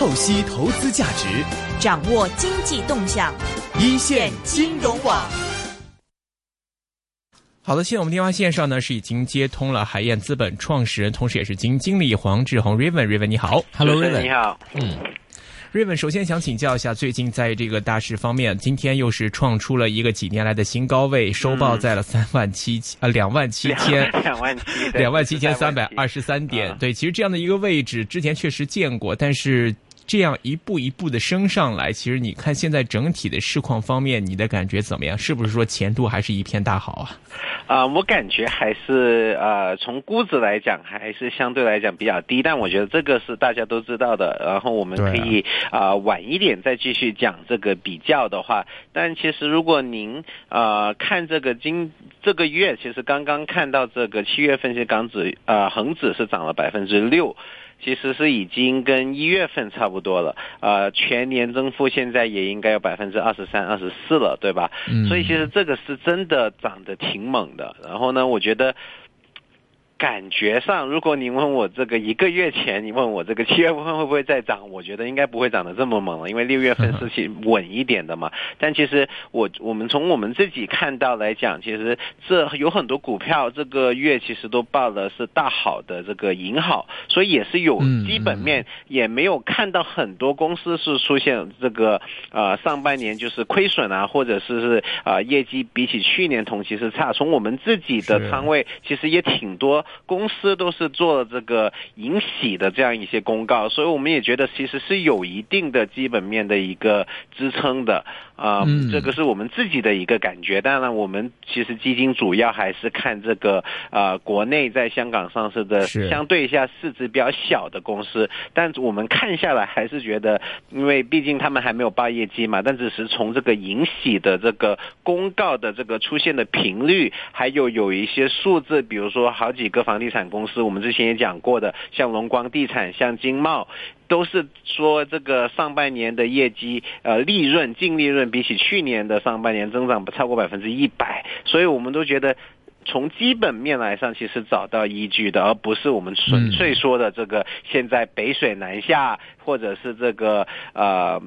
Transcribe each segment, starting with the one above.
透析投资价值，掌握经济动向，一线金融网。好的，现在我们电话线上呢是已经接通了海燕资本创始人，同时也是基金经理黄志宏 Raven，Raven 你好，Hello Raven，你好，嗯。瑞文，首先想请教一下，最近在这个大市方面，今天又是创出了一个几年来的新高位，收报在了三万七千啊两万七千两万七两万七千三百二十三点。对，其实这样的一个位置之前确实见过，但是。这样一步一步的升上来，其实你看现在整体的市况方面，你的感觉怎么样？是不是说前途还是一片大好啊？啊，我感觉还是呃，从估值来讲，还是相对来讲比较低。但我觉得这个是大家都知道的。然后我们可以啊晚一点再继续讲这个比较的话。但其实如果您呃看这个今这个月，其实刚刚看到这个七月份是港指啊恒指是涨了百分之六。其实是已经跟一月份差不多了，呃，全年增幅现在也应该有百分之二十三、二十四了，对吧？所以其实这个是真的涨得挺猛的。然后呢，我觉得。感觉上，如果你问我这个一个月前，你问我这个七月份会不会再涨，我觉得应该不会涨得这么猛了，因为六月份是去稳一点的嘛。但其实我我们从我们自己看到来讲，其实这有很多股票这个月其实都报的是大好的这个银好，所以也是有基本面，也没有看到很多公司是出现这个呃上半年就是亏损啊，或者是是啊业绩比起去年同期是差。从我们自己的仓位其实也挺多。公司都是做了这个引喜的这样一些公告，所以我们也觉得其实是有一定的基本面的一个支撑的。啊，这个是我们自己的一个感觉。当然，我们其实基金主要还是看这个啊，国内在香港上市的相对一下市值比较小的公司，但我们看下来还是觉得，因为毕竟他们还没有报业绩嘛，但只是从这个引喜的这个公告的这个出现的频率，还有有一些数字，比如说好几个。房地产公司，我们之前也讲过的，像龙光地产、像金茂，都是说这个上半年的业绩，呃，利润净利润比起去年的上半年增长不超过百分之一百，所以我们都觉得从基本面来上，其实找到依据的，而不是我们纯粹说的这个现在北水南下，或者是这个呃。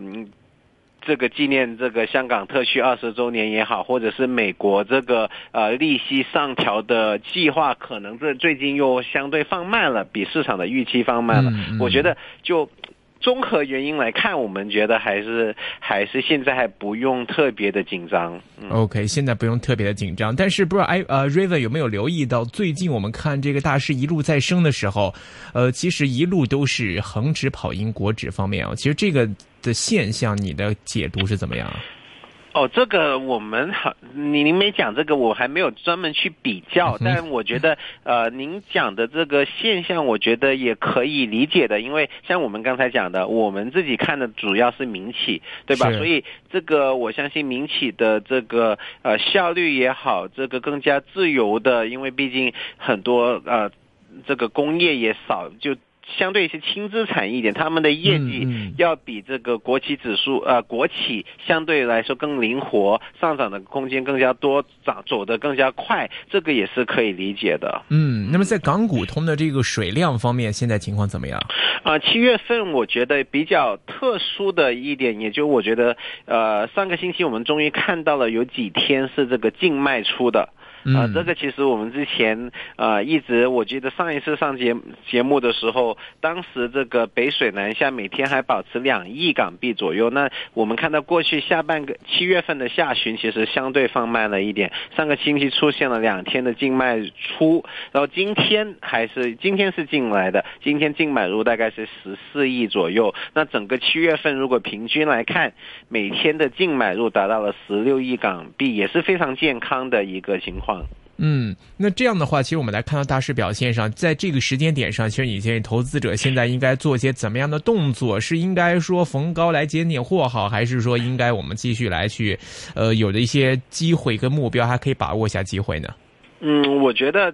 这个纪念这个香港特区二十周年也好，或者是美国这个呃利息上调的计划，可能这最近又相对放慢了，比市场的预期放慢了。我觉得就。综合原因来看，我们觉得还是还是现在还不用特别的紧张。OK，现在不用特别的紧张。但是不知道哎呃，Raven 有没有留意到，最近我们看这个大势一路在升的时候，呃，其实一路都是恒指跑赢国指方面啊。其实这个的现象，你的解读是怎么样？哦，这个我们好，您您没讲这个，我还没有专门去比较，但我觉得，呃，您讲的这个现象，我觉得也可以理解的，因为像我们刚才讲的，我们自己看的主要是民企，对吧？所以这个我相信民企的这个呃效率也好，这个更加自由的，因为毕竟很多呃这个工业也少就。相对一些轻资产一点，他们的业绩要比这个国企指数呃国企相对来说更灵活，上涨的空间更加多，涨走得更加快，这个也是可以理解的。嗯，那么在港股通的这个水量方面，现在情况怎么样？啊，七月份我觉得比较特殊的一点，也就我觉得呃上个星期我们终于看到了有几天是这个净卖出的。啊，这个其实我们之前啊一直，我记得上一次上节节目的时候，当时这个北水南下，每天还保持两亿港币左右。那我们看到过去下半个七月份的下旬，其实相对放慢了一点。上个星期出现了两天的净卖出，然后今天还是今天是进来的，今天净买入大概是十四亿左右。那整个七月份如果平均来看，每天的净买入达到了十六亿港币，也是非常健康的一个情况。嗯，那这样的话，其实我们来看到大势表现上，在这个时间点上，其实你建议投资者现在应该做些怎么样的动作？是应该说逢高来捡点货好，还是说应该我们继续来去，呃，有的一些机会跟目标还可以把握一下机会呢？嗯，我觉得。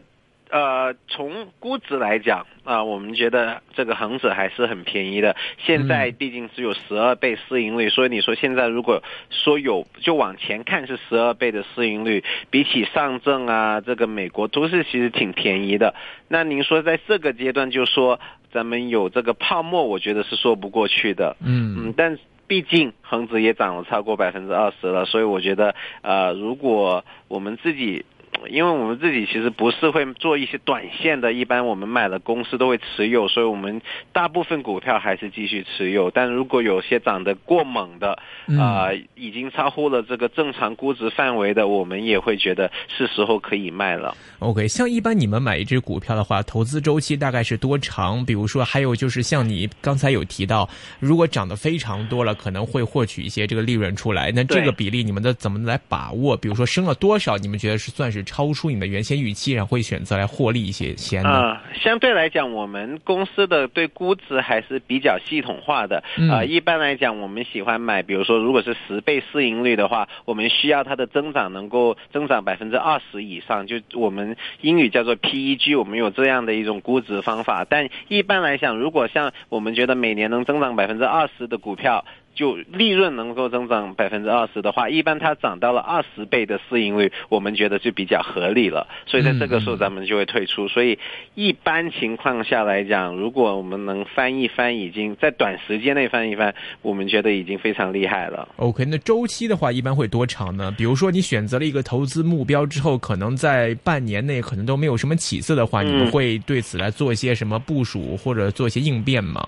呃，从估值来讲啊，我们觉得这个恒指还是很便宜的。现在毕竟只有十二倍市盈率，所以你说现在如果说有就往前看是十二倍的市盈率，比起上证啊，这个美国都是其实挺便宜的。那您说在这个阶段就说咱们有这个泡沫，我觉得是说不过去的。嗯嗯，但毕竟恒指也涨了超过百分之二十了，所以我觉得呃，如果我们自己。因为我们自己其实不是会做一些短线的，一般我们买了公司都会持有，所以我们大部分股票还是继续持有。但如果有些涨得过猛的，啊，已经超乎了这个正常估值范围的，我们也会觉得是时候可以卖了。OK，像一般你们买一只股票的话，投资周期大概是多长？比如说，还有就是像你刚才有提到，如果涨得非常多了，可能会获取一些这个利润出来。那这个比例你们的怎么来把握？比如说升了多少，你们觉得是算是？超出你的原先预期，然后会选择来获利一些先啊，相对来讲，我们公司的对估值还是比较系统化的啊。一般来讲，我们喜欢买，比如说，如果是十倍市盈率的话，我们需要它的增长能够增长百分之二十以上，就我们英语叫做 PEG，我们有这样的一种估值方法。但一般来讲，如果像我们觉得每年能增长百分之二十的股票。就利润能够增长百分之二十的话，一般它涨到了二十倍的市盈率，我们觉得就比较合理了。所以在这个时候，咱们就会退出。所以一般情况下来讲，如果我们能翻一翻，已经在短时间内翻一翻，我们觉得已经非常厉害了。OK，那周期的话，一般会多长呢？比如说你选择了一个投资目标之后，可能在半年内可能都没有什么起色的话，你们会对此来做一些什么部署或者做一些应变吗？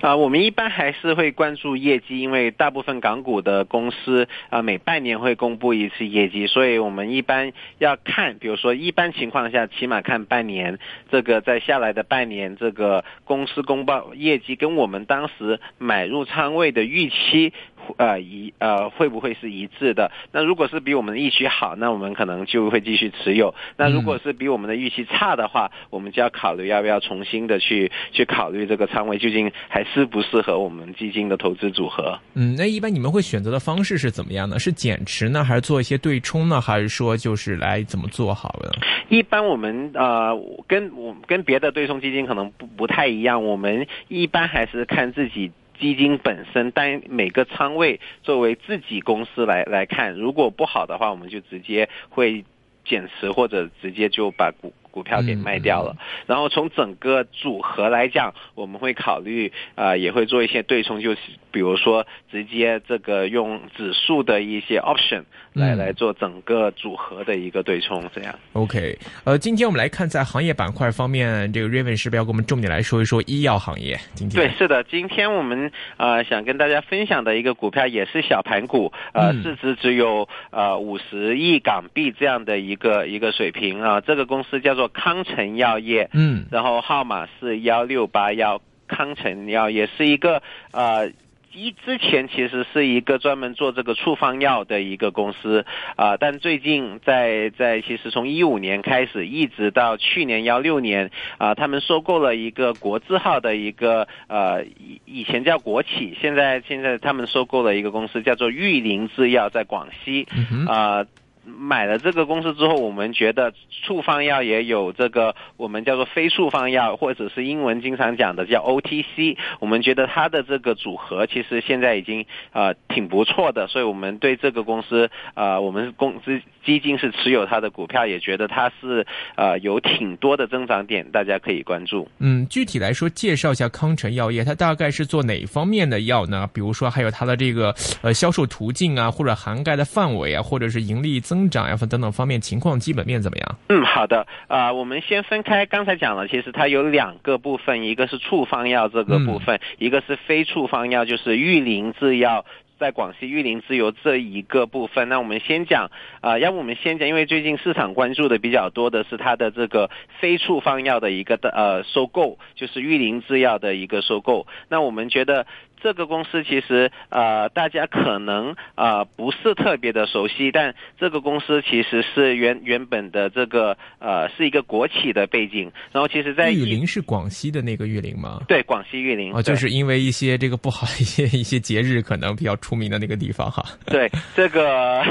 啊，我们一般还是会关注业绩。因为大部分港股的公司啊，每半年会公布一次业绩，所以我们一般要看，比如说一般情况下，起码看半年，这个在下来的半年，这个公司公报业绩跟我们当时买入仓位的预期。呃，一呃，会不会是一致的？那如果是比我们的预期好，那我们可能就会继续持有。那如果是比我们的预期差的话，我们就要考虑要不要重新的去去考虑这个仓位究竟还适不适合我们基金的投资组合。嗯，那一般你们会选择的方式是怎么样呢？是减持呢，还是做一些对冲呢，还是说就是来怎么做好的？一般我们呃，跟我跟别的对冲基金可能不不太一样，我们一般还是看自己。基金本身单每个仓位作为自己公司来来看，如果不好的话，我们就直接会减持或者直接就把股股票给卖掉了。然后从整个组合来讲，我们会考虑啊，也会做一些对冲，就是比如说直接这个用指数的一些 option。来来做整个组合的一个对冲，这样。OK，呃，今天我们来看在行业板块方面，这个 Raven 是不是要给我们重点来说一说医药行业？今天对，是的，今天我们呃想跟大家分享的一个股票也是小盘股，呃，市值只有呃五十亿港币这样的一个一个水平啊。这个公司叫做康臣药业，嗯，然后号码是幺六八幺，康臣药业是一个呃。一之前其实是一个专门做这个处方药的一个公司啊，但最近在在其实从一五年开始一直到去年幺六年啊，他们收购了一个国字号的一个呃以以前叫国企，现在现在他们收购了一个公司叫做玉林制药，在广西啊。买了这个公司之后，我们觉得处方药也有这个我们叫做非处方药，或者是英文经常讲的叫 OTC。我们觉得它的这个组合其实现在已经呃挺不错的，所以我们对这个公司呃我们公司基金是持有它的股票，也觉得它是呃有挺多的增长点，大家可以关注。嗯，具体来说，介绍一下康臣药业，它大概是做哪方面的药呢？比如说还有它的这个呃销售途径啊，或者涵盖的范围啊，或者是盈利增。增长呀，等等方面情况基本面怎么样？嗯，好的，啊，我们先分开，刚才讲了，其实它有两个部分，一个是处方药这个部分，一个是非处方药，就是玉林制药在广西玉林自由这一个部分。那我们先讲，啊，要不我们先讲，因为最近市场关注的比较多的是它的这个非处方药的一个的呃收购，就是玉林制药的一个收购。那我们觉得。这个公司其实呃大家可能呃不是特别的熟悉，但这个公司其实是原原本的这个呃是一个国企的背景，然后其实在玉林是广西的那个玉林吗？对，广西玉林啊，就是因为一些这个不好的一些一些节日，可能比较出名的那个地方哈。对，这个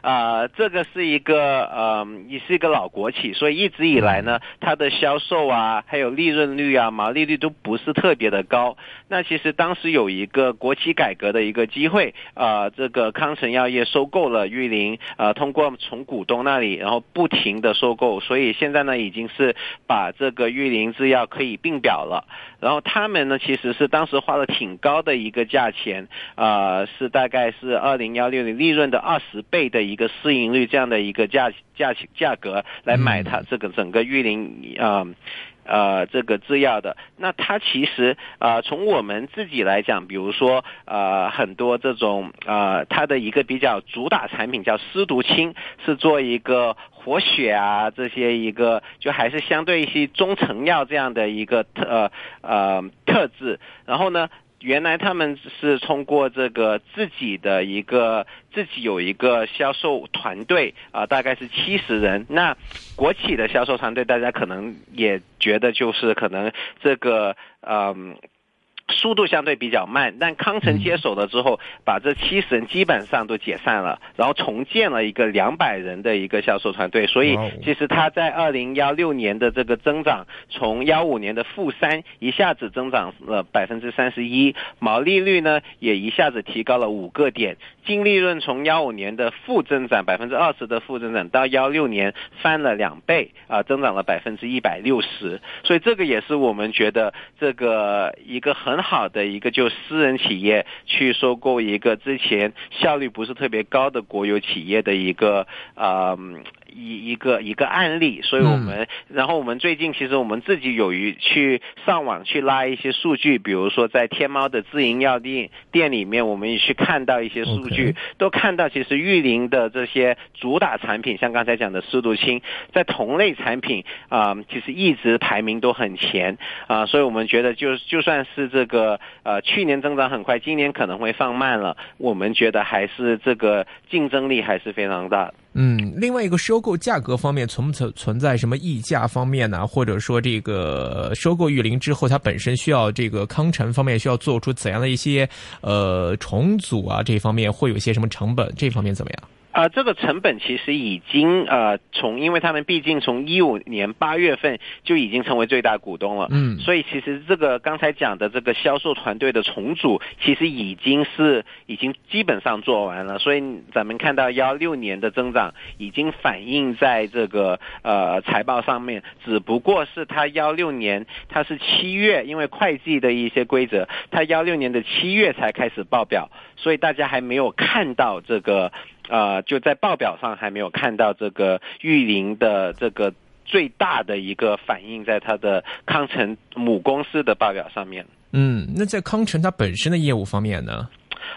啊，这个是一个呃，也是一个老国企，所以一直以来呢，它的销售啊，还有利润率啊、毛利率都不是特别的高。那其实当时有一个国企改革的一个机会啊，这个康城药业收购了玉林啊，通过从股东那里，然后不停的收购，所以现在呢，已经是把这个玉林制药可以并表了。然后他们呢，其实是当时花了挺高的一个价钱啊，是大概是二零幺六年利润的二十倍的一个市盈率这样的一个价价价格来买它这个整个玉林啊。呃，这个制药的，那它其实呃，从我们自己来讲，比如说呃，很多这种呃，它的一个比较主打产品叫湿毒清，是做一个活血啊这些一个，就还是相对一些中成药这样的一个特呃特质，然后呢。原来他们是通过这个自己的一个自己有一个销售团队啊，大概是七十人。那国企的销售团队，大家可能也觉得就是可能这个嗯。速度相对比较慢，但康城接手了之后，把这七十人基本上都解散了，然后重建了一个两百人的一个销售团队。所以其实他在二零幺六年的这个增长，从幺五年的负三一下子增长了百分之三十一，毛利率呢也一下子提高了五个点，净利润从幺五年的负增长百分之二十的负增长到幺六年翻了两倍啊，增长了百分之一百六十。所以这个也是我们觉得这个一个很。好的一个就私人企业去收购一个之前效率不是特别高的国有企业的一个啊。一一个一个案例，所以我们，然后我们最近其实我们自己有于去上网去拉一些数据，比如说在天猫的自营药店店里面，我们也去看到一些数据，都看到其实玉林的这些主打产品，像刚才讲的湿毒清，在同类产品啊，其实一直排名都很前啊，所以我们觉得就就算是这个呃去年增长很快，今年可能会放慢了，我们觉得还是这个竞争力还是非常大。嗯，另外一个收购价格方面存不存存在什么溢价方面呢？或者说这个收购玉林之后，它本身需要这个康臣方面需要做出怎样的一些呃重组啊？这方面会有些什么成本？这方面怎么样？啊，这个成本其实已经呃从，因为他们毕竟从一五年八月份就已经成为最大股东了，嗯，所以其实这个刚才讲的这个销售团队的重组，其实已经是已经基本上做完了，所以咱们看到幺六年的增长已经反映在这个呃财报上面，只不过是它幺六年它是七月，因为会计的一些规则，它幺六年的七月才开始报表，所以大家还没有看到这个。呃，就在报表上还没有看到这个玉林的这个最大的一个反应，在它的康城母公司的报表上面。嗯，那在康城它本身的业务方面呢？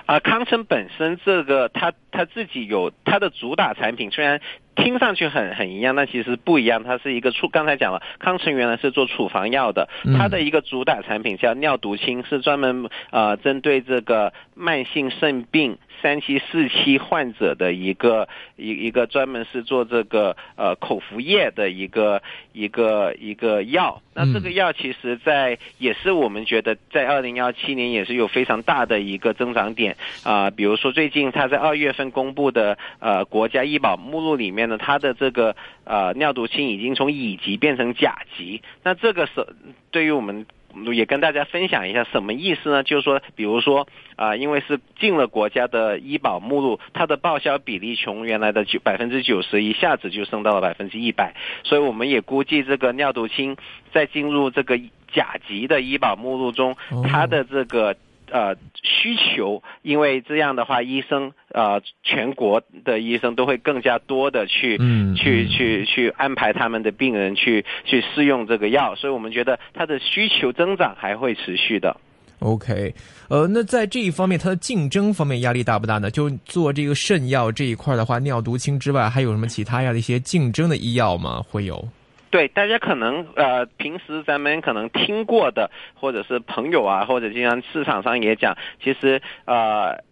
啊，康城本身这个它它自己有它的主打产品，虽然。听上去很很一样，但其实不一样。它是一个处，刚才讲了，康臣原来是做处方药的，它的一个主打产品叫尿毒清，是专门呃针对这个慢性肾病三期四期患者的一个一一个专门是做这个呃口服液的一个一个一个药。那这个药其实在也是我们觉得在二零幺七年也是有非常大的一个增长点啊，比如说最近它在二月份公布的呃国家医保目录里面。那它的这个呃尿毒清已经从乙级变成甲级，那这个是对于我们也跟大家分享一下什么意思呢？就是说，比如说啊，因为是进了国家的医保目录，它的报销比例从原来的九百分之九十一下子就升到了百分之一百，所以我们也估计这个尿毒清在进入这个甲级的医保目录中，它的这个。呃，需求，因为这样的话，医生呃，全国的医生都会更加多的去，去去去安排他们的病人去去试用这个药，所以我们觉得它的需求增长还会持续的。OK，呃，那在这一方面，它的竞争方面压力大不大呢？就做这个肾药这一块的话，尿毒清之外，还有什么其他样的一些竞争的医药吗？会有？对，大家可能呃，平时咱们可能听过的，或者是朋友啊，或者经常市场上也讲，其实呃。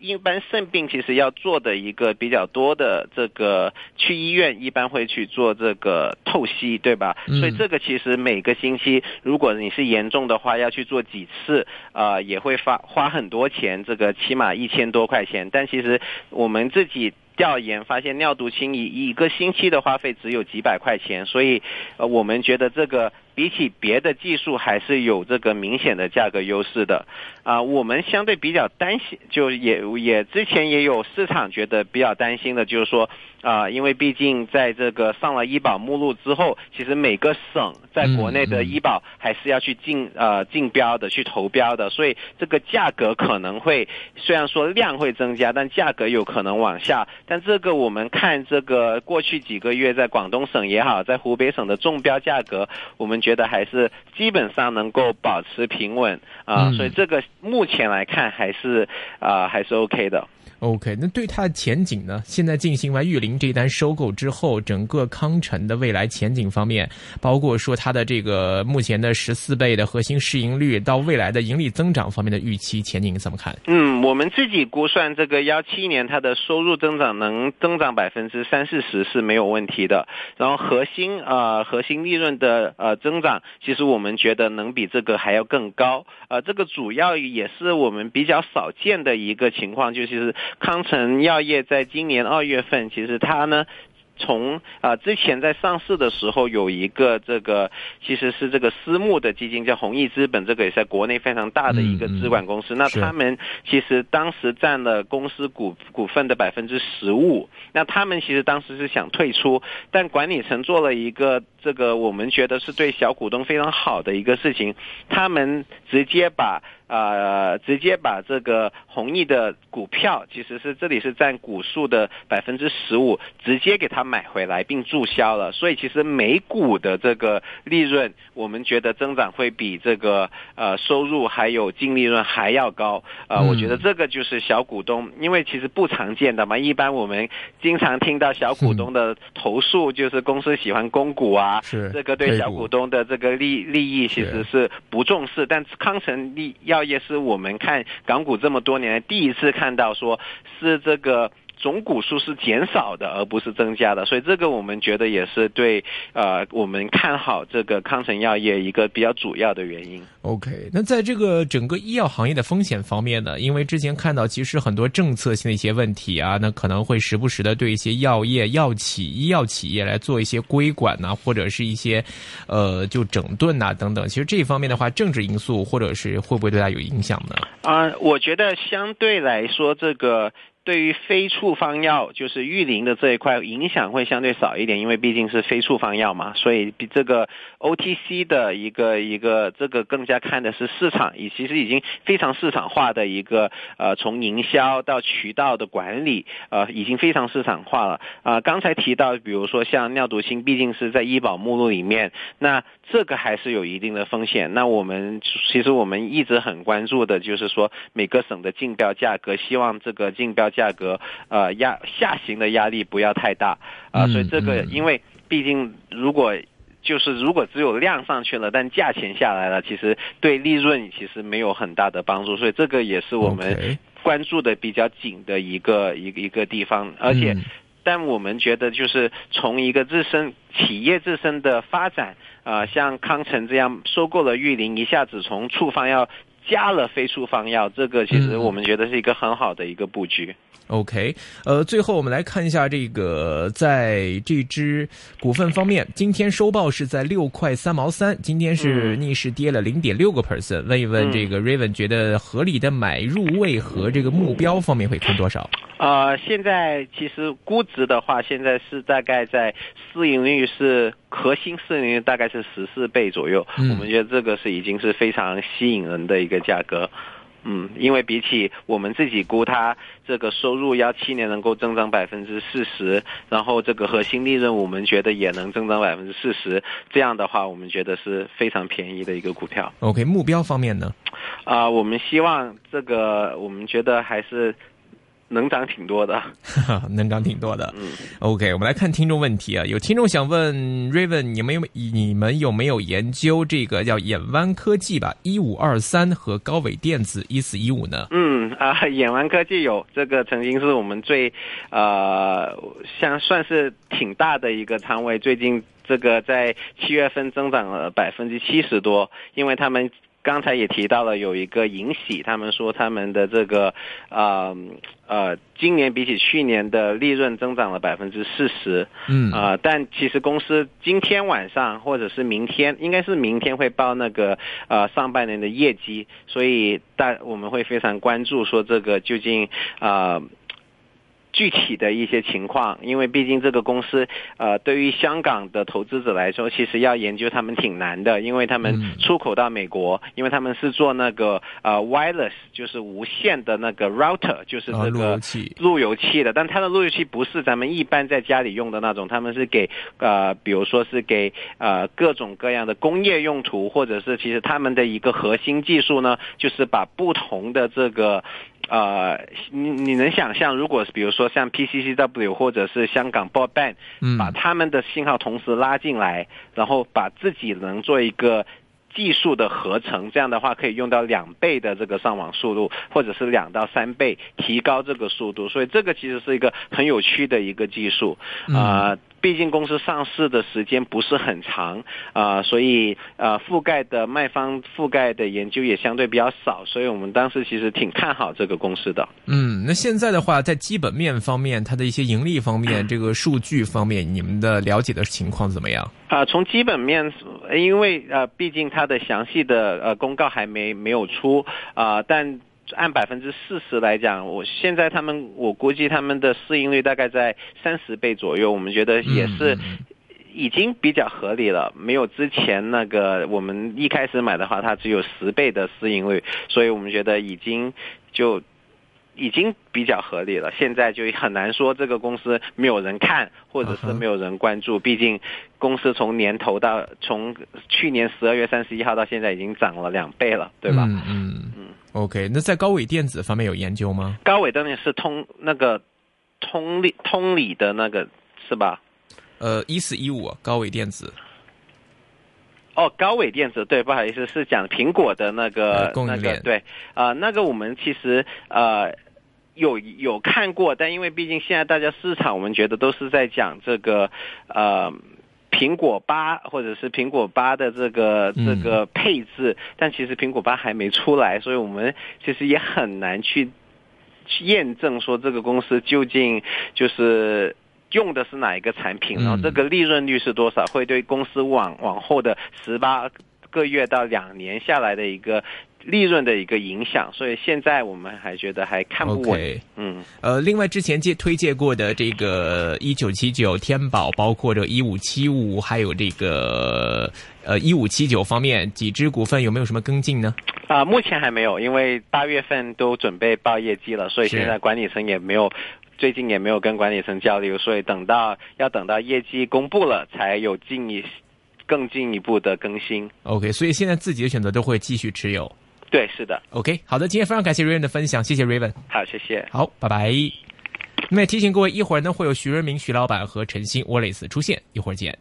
一般肾病其实要做的一个比较多的这个去医院，一般会去做这个透析，对吧？所以这个其实每个星期，如果你是严重的话，要去做几次，啊，也会花花很多钱，这个起码一千多块钱。但其实我们自己调研发现，尿毒清一一个星期的花费只有几百块钱，所以呃，我们觉得这个。比起别的技术还是有这个明显的价格优势的，啊，我们相对比较担心，就也也之前也有市场觉得比较担心的，就是说，啊，因为毕竟在这个上了医保目录之后，其实每个省在国内的医保还是要去竞呃竞标的，去投标的，所以这个价格可能会虽然说量会增加，但价格有可能往下。但这个我们看这个过去几个月在广东省也好，在湖北省的中标价格，我们。觉得还是基本上能够保持平稳啊，所以这个目前来看还是啊还是 OK 的。OK，那对它的前景呢？现在进行完玉林这一单收购之后，整个康城的未来前景方面，包括说它的这个目前的十四倍的核心市盈率，到未来的盈利增长方面的预期前景怎么看？嗯，我们自己估算，这个幺七年它的收入增长能增长百分之三四十是没有问题的。然后核心啊核心利润的呃增长，其实我们觉得能比这个还要更高。呃，这个主要也是我们比较少见的一个情况，就是。康城药业在今年二月份，其实它呢。从啊之前在上市的时候有一个这个其实是这个私募的基金叫弘毅资本，这个也是在国内非常大的一个资管公司。那他们其实当时占了公司股股份的百分之十五。那他们其实当时是想退出，但管理层做了一个这个我们觉得是对小股东非常好的一个事情，他们直接把啊直接把这个弘毅的股票，其实是这里是占股数的百分之十五，直接给他。买回来并注销了，所以其实每股的这个利润，我们觉得增长会比这个呃收入还有净利润还要高。呃，我觉得这个就是小股东，因为其实不常见的嘛。一般我们经常听到小股东的投诉，就是公司喜欢公股啊，这个对小股东的这个利利益其实是不重视。但康城利药也是我们看港股这么多年第一次看到说是这个。总股数是减少的，而不是增加的，所以这个我们觉得也是对呃我们看好这个康城药业一个比较主要的原因。OK，那在这个整个医药行业的风险方面呢？因为之前看到其实很多政策性的一些问题啊，那可能会时不时的对一些药业、药企、医药企业来做一些规管呐，或者是一些呃就整顿呐等等。其实这一方面的话，政治因素或者是会不会对它有影响呢？啊，我觉得相对来说这个。对于非处方药，就是玉林的这一块影响会相对少一点，因为毕竟是非处方药嘛，所以比这个 OTC 的一个一个这个更加看的是市场，以其实已经非常市场化的一个呃，从营销到渠道的管理，呃，已经非常市场化了啊。刚才提到，比如说像尿毒清，毕竟是在医保目录里面，那这个还是有一定的风险。那我们其实我们一直很关注的就是说每个省的竞标价格，希望这个竞标。价格呃压下行的压力不要太大啊，所以这个因为毕竟如果就是如果只有量上去了，但价钱下来了，其实对利润其实没有很大的帮助，所以这个也是我们关注的比较紧的一个一个一个地方。而且，但我们觉得就是从一个自身企业自身的发展啊，像康城这样收购了玉林，一下子从处方药。加了非处方药，这个其实我们觉得是一个很好的一个布局。OK，呃，最后我们来看一下这个在这支股份方面，今天收报是在六块三毛三，今天是逆势跌了零点六个 percent。问一问这个 Raven 觉得合理的买入位和这个目标方面会看多少？呃，现在其实估值的话，现在是大概在市盈率是核心市盈率大概是十四倍左右。我们觉得这个是已经是非常吸引人的一个价格。嗯，因为比起我们自己估它这个收入要七年能够增长百分之四十，然后这个核心利润我们觉得也能增长百分之四十，这样的话我们觉得是非常便宜的一个股票。OK，目标方面呢？啊，我们希望这个我们觉得还是。能涨挺多的，能涨挺多的。嗯，OK，我们来看听众问题啊，有听众想问 Raven，你们有你们有没有研究这个叫眼湾科技吧，一五二三和高伟电子一四一五呢？嗯啊，眼湾科技有这个曾经是我们最呃，像算是挺大的一个仓位，最近这个在七月份增长了百分之七十多，因为他们。刚才也提到了有一个银喜，他们说他们的这个呃呃，今年比起去年的利润增长了百分之四十，嗯啊，但其实公司今天晚上或者是明天，应该是明天会报那个呃上半年的业绩，所以大我们会非常关注说这个究竟啊。具体的一些情况，因为毕竟这个公司，呃，对于香港的投资者来说，其实要研究他们挺难的，因为他们出口到美国，因为他们是做那个呃 wireless，就是无线的那个 router，就是这个路由器的，但它的路由器不是咱们一般在家里用的那种，他们是给呃，比如说是给呃各种各样的工业用途，或者是其实他们的一个核心技术呢，就是把不同的这个。呃，你你能想象，如果比如说像 PCCW 或者是香港 Broadband，把他们的信号同时拉进来，然后把自己能做一个技术的合成，这样的话可以用到两倍的这个上网速度，或者是两到三倍提高这个速度，所以这个其实是一个很有趣的一个技术。啊。毕竟公司上市的时间不是很长啊，所以呃覆盖的卖方覆盖的研究也相对比较少，所以我们当时其实挺看好这个公司的。嗯，那现在的话，在基本面方面，它的一些盈利方面，这个数据方面，你们的了解的情况怎么样？啊，从基本面，因为呃，毕竟它的详细的呃公告还没没有出啊，但。按百分之四十来讲，我现在他们，我估计他们的市盈率大概在三十倍左右，我们觉得也是已经比较合理了，没有之前那个我们一开始买的话，它只有十倍的市盈率，所以我们觉得已经就。已经比较合理了，现在就很难说这个公司没有人看，或者是没有人关注。毕竟公司从年头到从去年十二月三十一号到现在已经涨了两倍了，对吧？嗯嗯嗯。OK，那在高伟电子方面有研究吗？高伟当年是通那个通理通理的那个是吧？呃，一四一五高伟电子。哦，高伟电子对，不好意思，是讲苹果的那个那个对啊，那个我们其实呃有有看过，但因为毕竟现在大家市场，我们觉得都是在讲这个呃苹果八或者是苹果八的这个这个配置，但其实苹果八还没出来，所以我们其实也很难去去验证说这个公司究竟就是。用的是哪一个产品？然后这个利润率是多少？会对公司往往后的十八个月到两年下来的一个利润的一个影响。所以现在我们还觉得还看不稳。嗯，呃，另外之前介推介过的这个一九七九天宝，包括这一五七五，还有这个呃一五七九方面几只股份有没有什么跟进呢？啊，目前还没有，因为八月份都准备报业绩了，所以现在管理层也没有。最近也没有跟管理层交流，所以等到要等到业绩公布了，才有进一更进一步的更新。OK，所以现在自己的选择都会继续持有。对，是的。OK，好的，今天非常感谢 Raven 的分享，谢谢 Raven。好，谢谢。好，拜拜。那么也提醒各位，一会儿呢会有徐瑞明徐老板和陈鑫 Wallace 出现，一会儿见。